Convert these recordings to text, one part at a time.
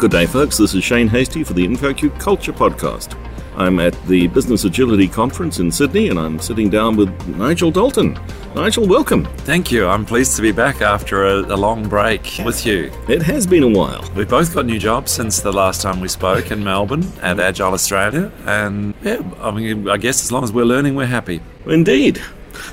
Good day, folks. This is Shane Hastie for the InfoQ Culture Podcast. I'm at the Business Agility Conference in Sydney and I'm sitting down with Nigel Dalton. Nigel, welcome. Thank you. I'm pleased to be back after a, a, long break with you. It has been a while. We've both got new jobs since the last time we spoke in Melbourne at mm-hmm. Agile Australia. And yeah, I mean, I guess as long as we're learning, we're happy. Indeed.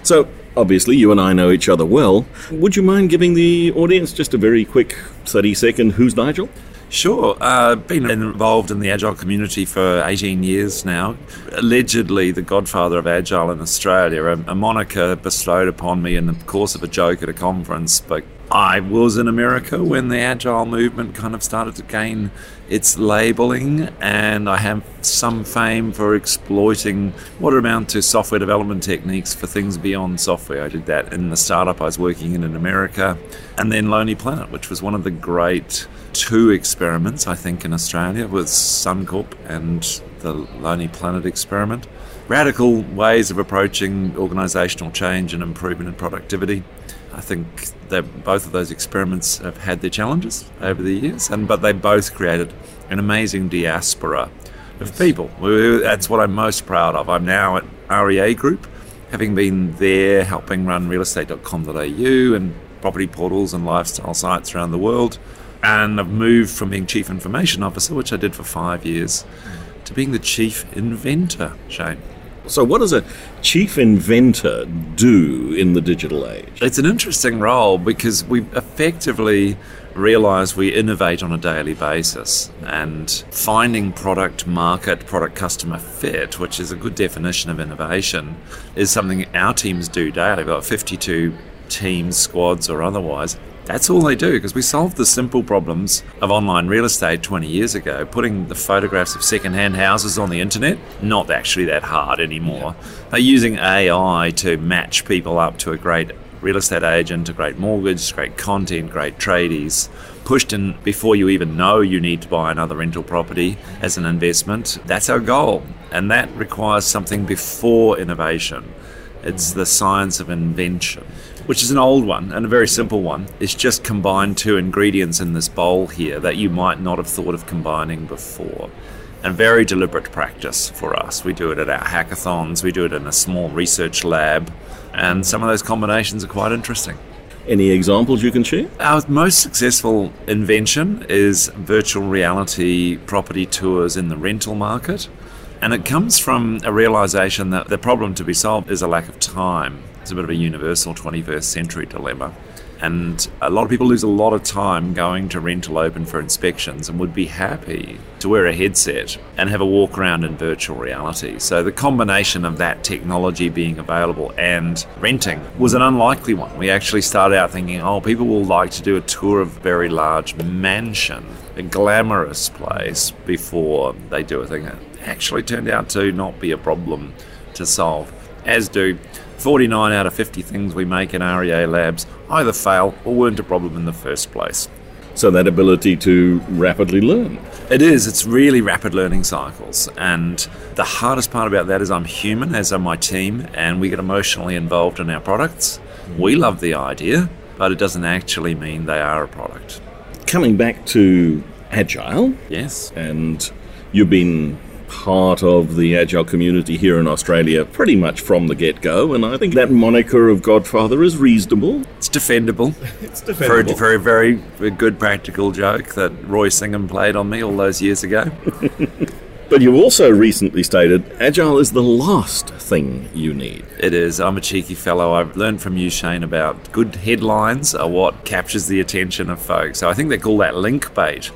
So, obviously, you and I know each other well. Would you mind giving the audience just a very quick 30 second Who's Nigel? Sure. Uh, been involved in the Agile community for 18 years now. Allegedly the godfather of Agile in Australia, a, a moniker bestowed upon me in the course of a joke at a conference, but I was in America when the Agile movement kind of started to gain its labeling, and I have some fame for exploiting what amount to software development techniques for things beyond software. I did that in the startup I was working in in America, and then Lonely Planet, which was one of the great two experiments, I think, in Australia with Suncorp and the Lonely Planet experiment. Radical ways of approaching organisational change and improvement in productivity. I think both of those experiments have had their challenges over the years, and but they both created an amazing diaspora of people. That's what I'm most proud of. I'm now at REA Group, having been there helping run realestate.com.au and property portals and lifestyle sites around the world. And I've moved from being chief information officer, which I did for five years, mm. to being the chief inventor, Shane. So, what does a chief inventor do in the digital age? It's an interesting role because we effectively realize we innovate on a daily basis and finding product market, product customer fit, which is a good definition of innovation, is something our teams do daily. We've got 52 teams, squads, or otherwise that's all they do because we solved the simple problems of online real estate 20 years ago. Putting the photographs of second-hand houses on the internet, not actually that hard anymore. They're using AI to match people up to a great real estate agent, a great mortgage, great content, great tradies, pushed in before you even know you need to buy another rental property as an investment. That's our goal. And that requires something before innovation. It's the science of invention which is an old one and a very simple one. It's just combine two ingredients in this bowl here that you might not have thought of combining before. And very deliberate practice for us. We do it at our hackathons, we do it in a small research lab, and some of those combinations are quite interesting. Any examples you can share? Our most successful invention is virtual reality property tours in the rental market. And it comes from a realization that the problem to be solved is a lack of time. It's a bit of a universal 21st century dilemma. And a lot of people lose a lot of time going to rental open for inspections and would be happy to wear a headset and have a walk around in virtual reality. So the combination of that technology being available and renting was an unlikely one. We actually started out thinking, oh, people will like to do a tour of a very large mansion, a glamorous place, before they do a thing. It actually turned out to not be a problem to solve, as do 49 out of 50 things we make in REA labs either fail or weren't a problem in the first place. So, that ability to rapidly learn. It is. It's really rapid learning cycles. And the hardest part about that is I'm human, as are my team, and we get emotionally involved in our products. We love the idea, but it doesn't actually mean they are a product. Coming back to Agile. Yes. And you've been part of the Agile community here in Australia pretty much from the get go, and I think that moniker of Godfather is reasonable. It's defendable. it's defendable. For a very, very good practical joke that Roy Singham played on me all those years ago. But you also recently stated Agile is the last thing you need. It is. I'm a cheeky fellow. I've learned from you, Shane, about good headlines are what captures the attention of folks. So I think they call that link bait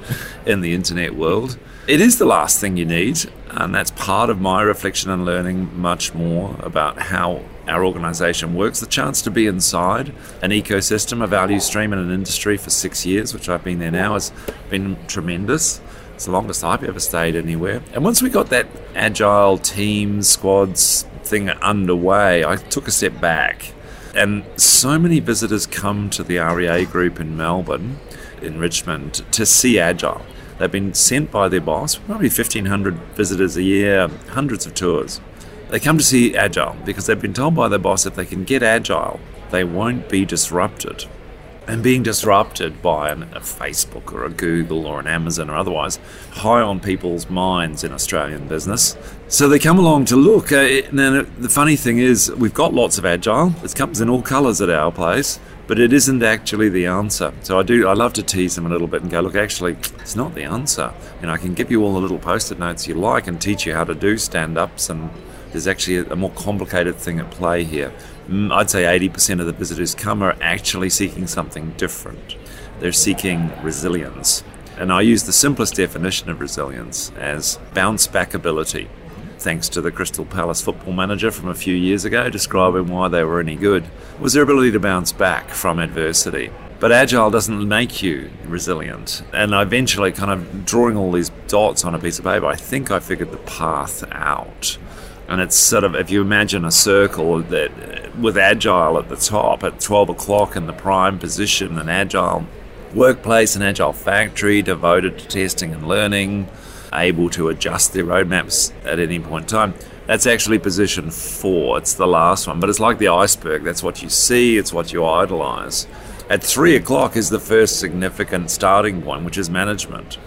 in the internet world. It is the last thing you need, and that's part of my reflection and learning much more about how our organisation works. The chance to be inside an ecosystem, a value stream, and an industry for six years, which I've been there now, has been tremendous. It's the longest I've ever stayed anywhere. And once we got that agile team squads thing underway, I took a step back. And so many visitors come to the REA group in Melbourne, in Richmond, to see Agile. They've been sent by their boss, probably 1,500 visitors a year, hundreds of tours. They come to see Agile because they've been told by their boss if they can get Agile, they won't be disrupted. And being disrupted by an, a Facebook or a Google or an Amazon or otherwise, high on people's minds in Australian business. So they come along to look. Uh, now, the funny thing is, we've got lots of agile. It comes in all colours at our place, but it isn't actually the answer. So I do. I love to tease them a little bit and go, look, actually, it's not the answer. Know, I can give you all the little post-it notes you like and teach you how to do stand-ups and there's actually a, more complicated thing at play here. Mm, I'd say 80% of the visitors come are actually seeking something different. They're seeking resilience. And I use the simplest definition of resilience as bounce back ability, thanks to the Crystal Palace football manager from a few years ago describing why they were any good, was their ability to bounce back from adversity. But agile doesn't make you resilient. And eventually, kind of drawing all these dots on a piece of paper, I think I figured the path out. And it's sort of, if you imagine a circle that with agile at the top at 12 o'clock in the prime position, an agile workplace, an agile factory devoted to testing and learning, able to adjust their roadmaps at any point in time. That's actually position four. It's the last one, but it's like the iceberg. That's what you see, it's what you idolize. At three o'clock is the first significant starting point, which is management.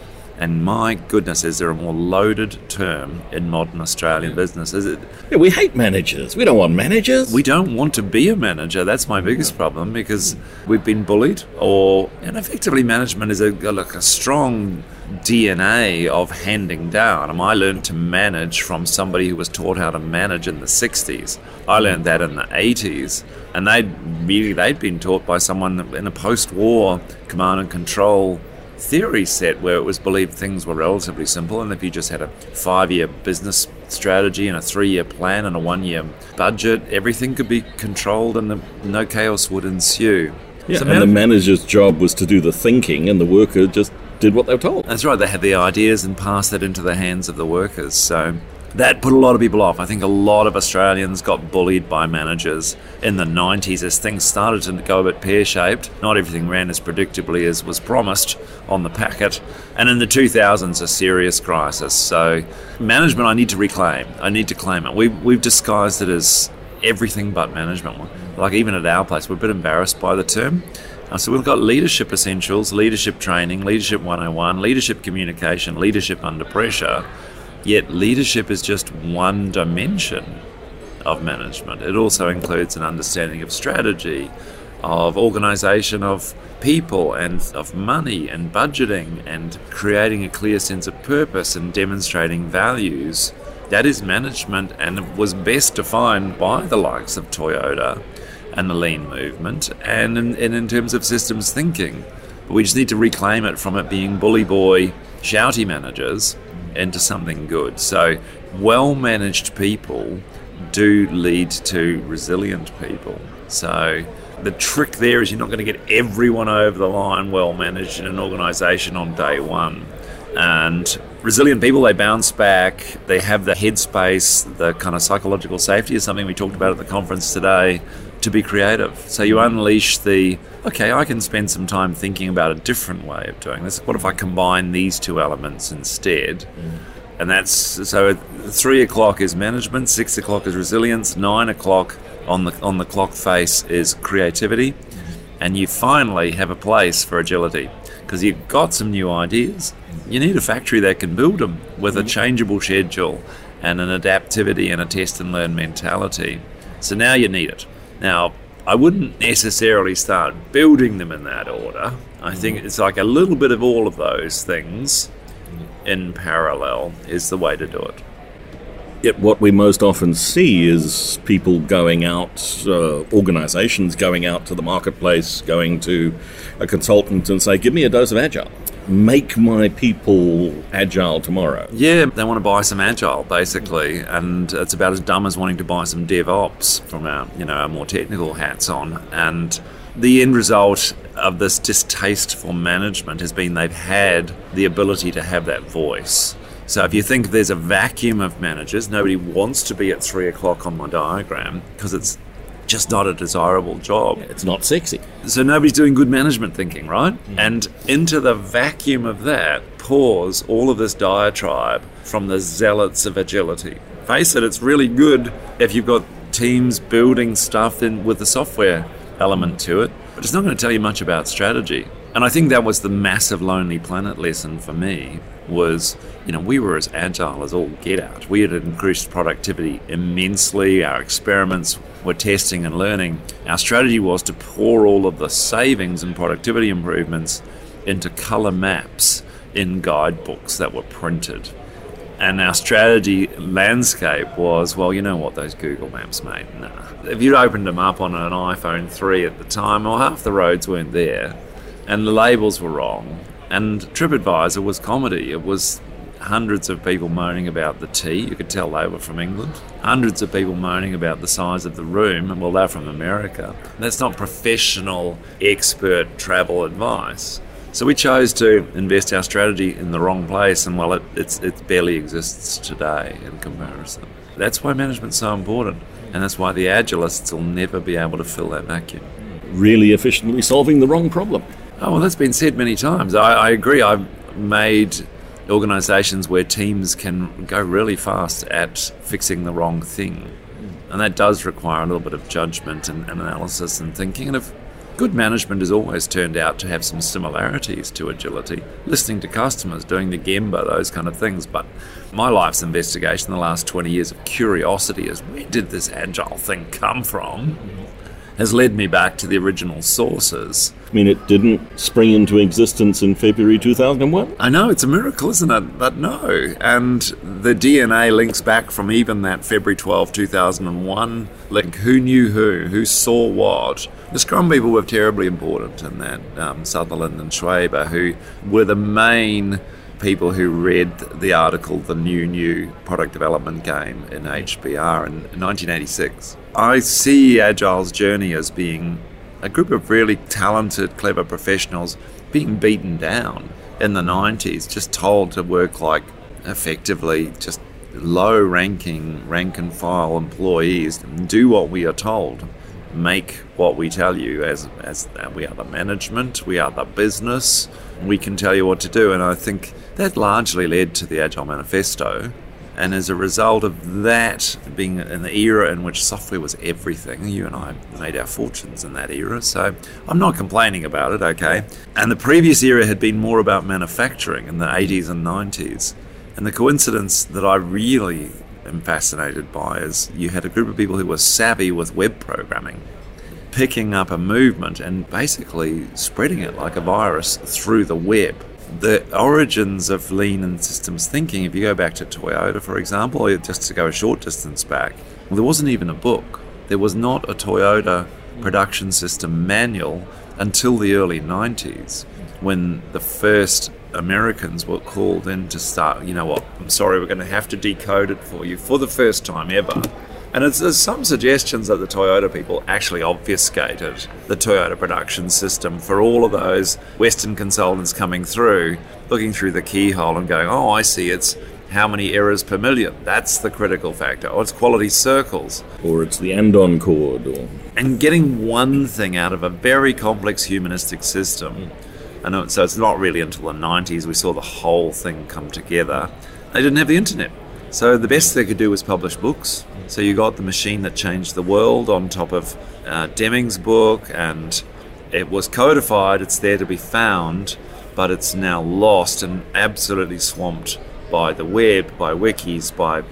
And my goodness, is there a more loaded term in modern Australian business? Is it? Yeah, we hate managers. We don't want managers. We don't want to be a manager. That's my biggest problem because we've been bullied, or and effectively, management is a like a strong DNA of handing down. And I learned to manage from somebody who was taught how to manage in the 60s. I hmm. learned that in the 80s. And they'd really, they'd been taught by someone in a post war command and control theory set where it was believed things were relatively simple, and if you just had a five year business strategy and a three year plan and a one year budget, everything could be controlled and the, no chaos would ensue. Yeah, so and man- the manager's job was to do the thinking, and the worker just did what they were told. That's right, they had the ideas and passed that into the hands of the workers. So that put a lot of people off. I think a lot of Australians got bullied by managers in the 90s as things started to go a bit pear shaped. Not everything ran as predictably as was promised on the packet. And in the 2000s, a serious crisis. So, management, I need to reclaim. I need to claim it. We've, we've disguised it as everything but management. Like, even at our place, we're a bit embarrassed by the term. Uh, so we've got leadership essentials, leadership training, leadership 101, leadership communication, leadership under pressure. Yet leadership is just one dimension of management. It also includes an understanding of strategy, of organization of people and of money and budgeting and creating a clear sense of purpose and demonstrating values. That is management and was best defined by the likes of Toyota and the lean movement and in, and in terms of systems thinking. But we just need to reclaim it from it being bully boy, shouty managers into something good. So, well managed people do lead to resilient people. So, the trick there is you're not going to get everyone over the line well managed in an organization on day one. And resilient people, they bounce back, they have the headspace, the kind of psychological safety is something we talked about at the conference today to be creative. So you unleash the, okay, I can spend some time thinking about a different way of doing this. What if I combine these two elements instead? Mm. And that's so three o'clock is management, six o'clock is resilience, nine o'clock on the on the clock face is creativity, mm. and you finally have a place for agility because you've got some new ideas. You need a factory that can build them with a mm. changeable schedule and an adaptivity and a test and learn mentality. So now you need it. Now, I wouldn't necessarily start building them in that order. I think it's like a little bit of all of those things in parallel is the way to do it. Yet, what we most often see is people going out, uh, organizations going out to the marketplace, going to a consultant and say, Give me a dose of agile make my people agile tomorrow. Yeah, they want to buy some agile basically, and it's about as dumb as wanting to buy some DevOps from our you know our more technical hats on. And the end result of this distaste for management has been they've had the ability to have that voice. So if you think there's a vacuum of managers, nobody wants to be at three o'clock on my diagram because it's just not a desirable job. It's not sexy. So nobody's doing good management thinking, right? Mm. And into the vacuum of that pours all of this diatribe from the zealots of agility. Face it, it's really good if you've got teams building stuff in with the software element to it. but it's not going to tell you much about strategy. And I think that was the massive Lonely Planet lesson for me was, you know, we were as agile as all get out. We had increased productivity immensely. Our experiments were testing and learning. Our strategy was to pour all of the savings and productivity improvements into color maps in guidebooks that were printed. And our strategy landscape was, well, you know what those Google Maps made? Nah. If you'd opened them up on an iPhone 3 at the time, well, half the roads weren't there, and the labels were wrong, and TripAdvisor was comedy. It was hundreds of people moaning about the tea. You could tell they were from England. Hundreds of people moaning about the size of the room. Well, they're from America. That's not professional, expert travel advice. So we chose to invest our strategy in the wrong place, and well, it, it barely exists today in comparison. That's why management's so important, and that's why the agilists will never be able to fill that vacuum. Really efficiently solving the wrong problem. Oh, well, that's been said many times. I, I agree. I've made organisations where teams can go really fast at fixing the wrong thing. And that does require a little bit of judgment and, and analysis and thinking. And if Good management has always turned out to have some similarities to agility, listening to customers, doing the Gemba, those kind of things. But my life's investigation in the last 20 years of curiosity is where did this agile thing come from? Has led me back to the original sources. I mean, it didn't spring into existence in February 2001? I know, it's a miracle, isn't it? But no. And the DNA links back from even that February 12, 2001 link. Who knew who? Who saw what? The Scrum people were terribly important in that. Um, Sutherland and Schwaber, who were the main people who read the article, The New New Product Development Game in HBR in 1986. I see Agile's journey as being a group of really talented, clever professionals being beaten down in the 90s, just told to work like effectively just low ranking, rank and file employees, do what we are told make what we tell you as as we are the management, we are the business, we can tell you what to do. And I think that largely led to the Agile Manifesto. And as a result of that being in the era in which software was everything, you and I made our fortunes in that era. So I'm not complaining about it, okay? And the previous era had been more about manufacturing in the 80s and 90s. And the coincidence that I really am fascinated by is you had a group of people who were savvy with web programming, picking up a movement and basically spreading it like a virus through the web. The origins of lean and systems thinking, if you go back to Toyota, for example, or just to go a short distance back, well, there wasn't even a book. There was not a Toyota production system manual until the early 90s when the first Americans were called in to start, you know what, I'm sorry, we're going to have to decode it for you for the first time ever. And there's some suggestions that the Toyota people actually obfuscated the Toyota production system for all of those Western consultants coming through, looking through the keyhole and going, oh, I see, it's how many errors per million. That's the critical factor. Or it's quality circles. Or it's the andon cord. Or... And getting one thing out of a very complex humanistic system and so it's not really until the 90s we saw the whole thing come together. They didn't have the internet. So the best they could do was publish books. So you got the machine that changed the world on top of uh, Deming's book, and it was codified. It's there to be found, but it's now lost and absolutely swamped by the web, by wikis, by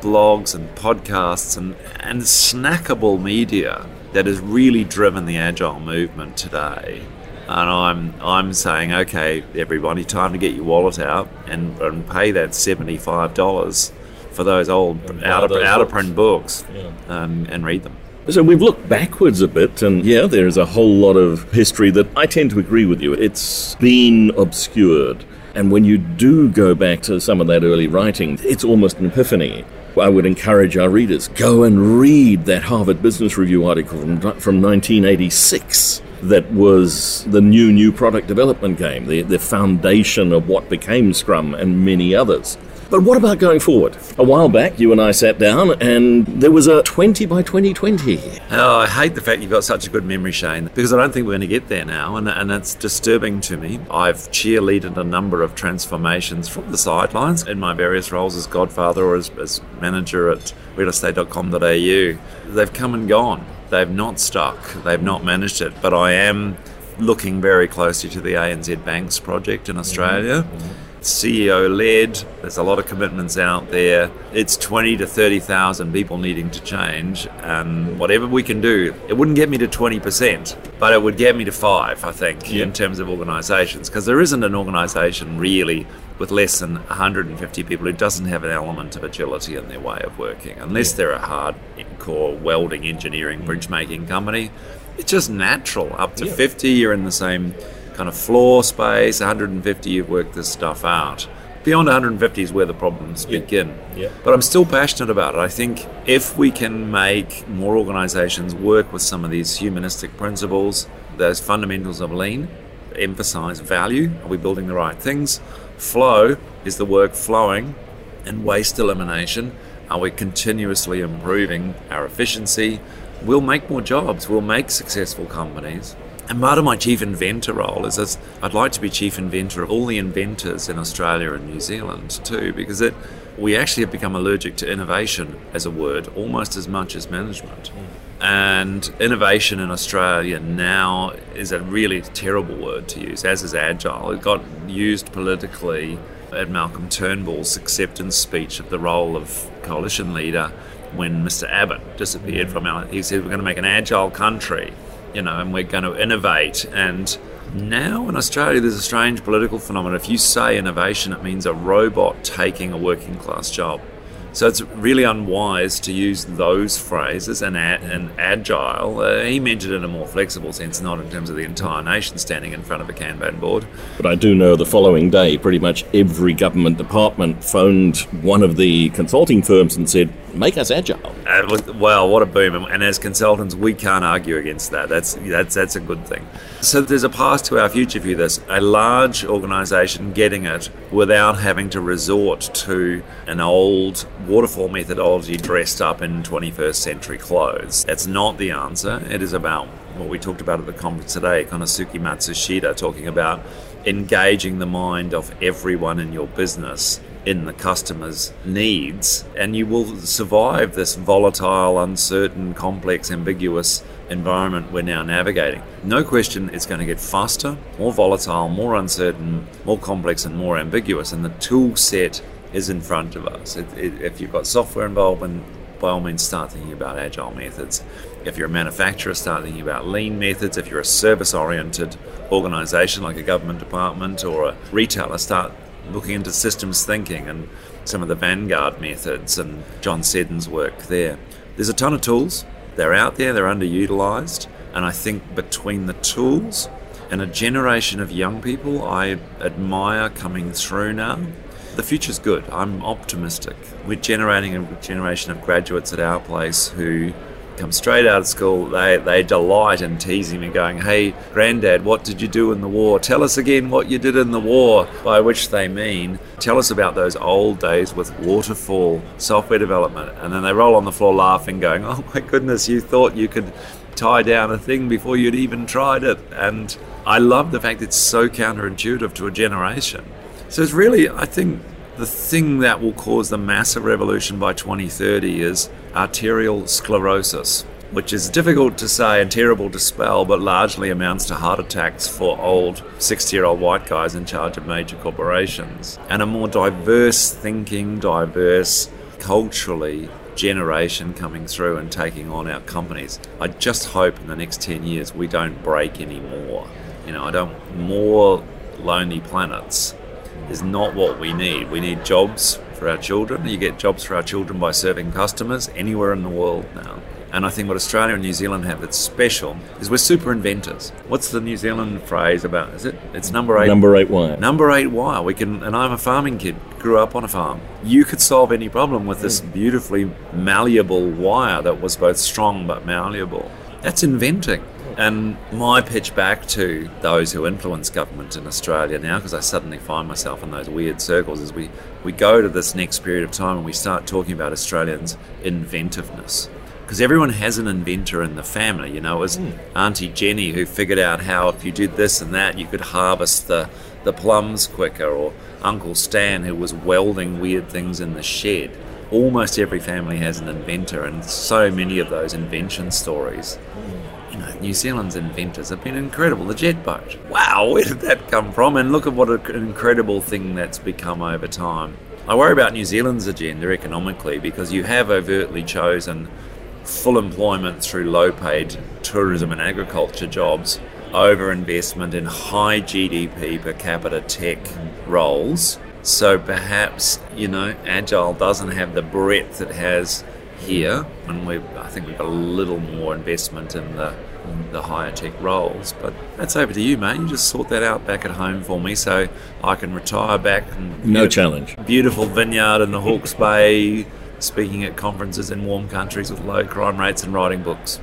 blogs and podcasts, and, and snackable media that has really driven the agile movement today and I'm I'm saying, okay, everybody, time to get your wallet out and, and pay that seventy five dollars for those old out of, out of print books yeah. um, and read them. So we've looked backwards a bit, and yeah, there's a whole lot of history that I tend to agree with you. It's been obscured. And when you do go back to some of that early writing, it's almost an epiphany. I would encourage our readers go and read that Harvard Business Review article from, from 1986 that was the new new product development game, the, the foundation of what became Scrum and many others. But what about going forward? A while back, you and I sat down and there was a 20 by 2020. Oh, I hate the fact you've got such a good memory, Shane, because I don't think we're going to get there now, and, and it's disturbing to me. I've cheerleaded a number of transformations from the sidelines in my various roles as godfather or as, as manager at realestate.com.au. They've come and gone they've not stuck, they've not managed it. But I am looking very closely to the ANZ Banks project in mm-hmm. Australia. Mm-hmm. CEO led. There's a lot of commitments out there. It's 20 to 30,000 people needing to change, and whatever we can do, it wouldn't get me to 20%, but it would get me to five, I think, Yeah. in terms of organisations, because there isn't an organisation really with less than 150 people who doesn't have an element of agility in their way of working, unless they're a hardcore welding, engineering, mm. bridge making company. It's just natural. Up to Yeah. 50, you're in the same kind of floor space. 150, you've worked this stuff out. Beyond 150 is where the problems Yeah. begin. Yeah. But I'm still passionate about it. I think if we can make more organizations work with some of these humanistic principles, those fundamentals of lean, emphasize value, are we building the right things? Flow is the work flowing, and waste elimination, are we continuously improving our efficiency? We'll make more jobs, we'll make successful companies. And part of my chief inventor role is as I'd like to be chief inventor of all the inventors in Australia and New Zealand too, because it we actually have become allergic to innovation as a word almost as much as management. Mm. And innovation in Australia now is a really terrible word to use, as is agile. It got used politically at Malcolm Turnbull's acceptance speech of the role of coalition leader when Mr. Abbott disappeared from our. He said, We're going to make an agile country, you know, and we're going to innovate. And now in Australia, there's a strange political phenomenon. If you say innovation, it means a robot taking a working class job. So it's really unwise to use those phrases and, a- and agile. Uh, he meant it in a more flexible sense, not in terms of the entire nation standing in front of a Kanban board. But I do know the following day, pretty much every government department phoned one of the consulting firms and said, make us agile. Uh, well, what a boom! And- And as consultants, we can't argue against that. That's that's that's a good thing. So there's a path to our future view. This a large organisation getting it without having to resort to an old waterfall methodology dressed up in 21st century clothes. That's not the answer. It is about what we talked about at the conference today. Konosuke Matsushita talking about engaging the mind of everyone in your business in the customer's needs, and you will survive this volatile, uncertain, complex, ambiguous environment we're now navigating. No question it's going to get faster, more volatile, more uncertain, more complex, and more ambiguous, and the tool set is in front of us. It, it, if you've got software involvement, by all means, start thinking about agile methods. If you're a manufacturer, start thinking about lean methods. If you're a service oriented organization like a government department or a retailer, start looking into systems thinking and some of the Vanguard methods and John Seddon's work there. There's a ton of tools. They're out there, they're underutilized. And I think between the tools and a generation of young people I admire coming through now, the future's good. I'm optimistic. We're generating a generation of graduates at our place who come straight out of school. They, they delight in teasing me, going, Hey, granddad, what did you do in the war? Tell us again what you did in the war. By which they mean, tell us about those old days with waterfall software development. And then they roll on the floor laughing, going, Oh my goodness, you thought you could tie down a thing before you'd even tried it. And I love the fact it's so counterintuitive to a generation. So it's really, I think, the thing that will cause the massive revolution by 2030 is arterial sclerosis, which is difficult to say and terrible to spell, but largely amounts to heart attacks for old 60 year old white guys in charge of major corporations. And a more diverse thinking, diverse, culturally generation coming through and taking on our companies. I just hope in the next 10 years we don't break anymore. You know, I don't more lonely planets is not what we need. We need jobs for our children. You get jobs for our children by serving customers anywhere in the world now. And I think what Australia and New Zealand have that's special is we're super inventors. What's the New Zealand phrase about? Is it? It's number eight. Number eight wire. Number eight wire. We can, and I'm a farming kid. Grew up on a farm. You could solve any problem with this beautifully malleable wire that was both strong but malleable. That's inventing. And my pitch back to those who influence government in Australia now, because I suddenly find myself in those weird circles, is we, we go to this next period of time and we start talking about Australians' inventiveness. Because everyone has an inventor in the family, you know, it was hmm. Auntie Jenny who figured out how if you did this and that, you could harvest the, the plums quicker, or Uncle Stan who was welding weird things in the shed. almost every family has an inventor, and so many of those invention stories. Hmm. You know, New Zealand's inventors have been incredible. The jet boat. Wow, where did that come from? And look at what an incredible thing that's become over time. I worry about New Zealand's agenda economically because you have overtly chosen full employment through low paid tourism and agriculture jobs over investment in high GDP per capita tech roles. So perhaps, you know, Agile doesn't have the breadth it has here, and we I think we've got a little more investment in the the higher tech roles. But that's over to you, mate. You just sort that out back at home for me, so I can retire back and no challenge. Beautiful vineyard in the Hawke's Bay, speaking at conferences in warm countries with low crime rates and writing books.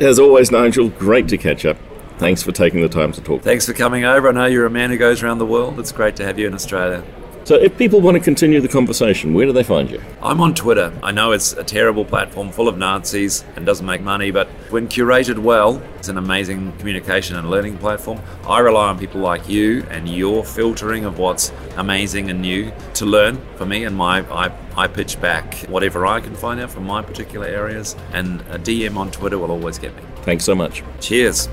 As always, Nigel, great to catch up. Thanks for taking the time to talk. Thanks for coming over. I know you're a man who goes around the world. It's great to have you in Australia. So, if people want to continue the conversation, where do they find you? I'm on Twitter. I know it's a terrible platform full of Nazis and doesn't make money, but when curated well, it's an amazing communication and learning platform. I rely on people like you and your filtering of what's amazing and new to learn for me, and my I, I pitch back whatever I can find out from my particular areas, and a DM on Twitter will always get me. Thanks so much. Cheers.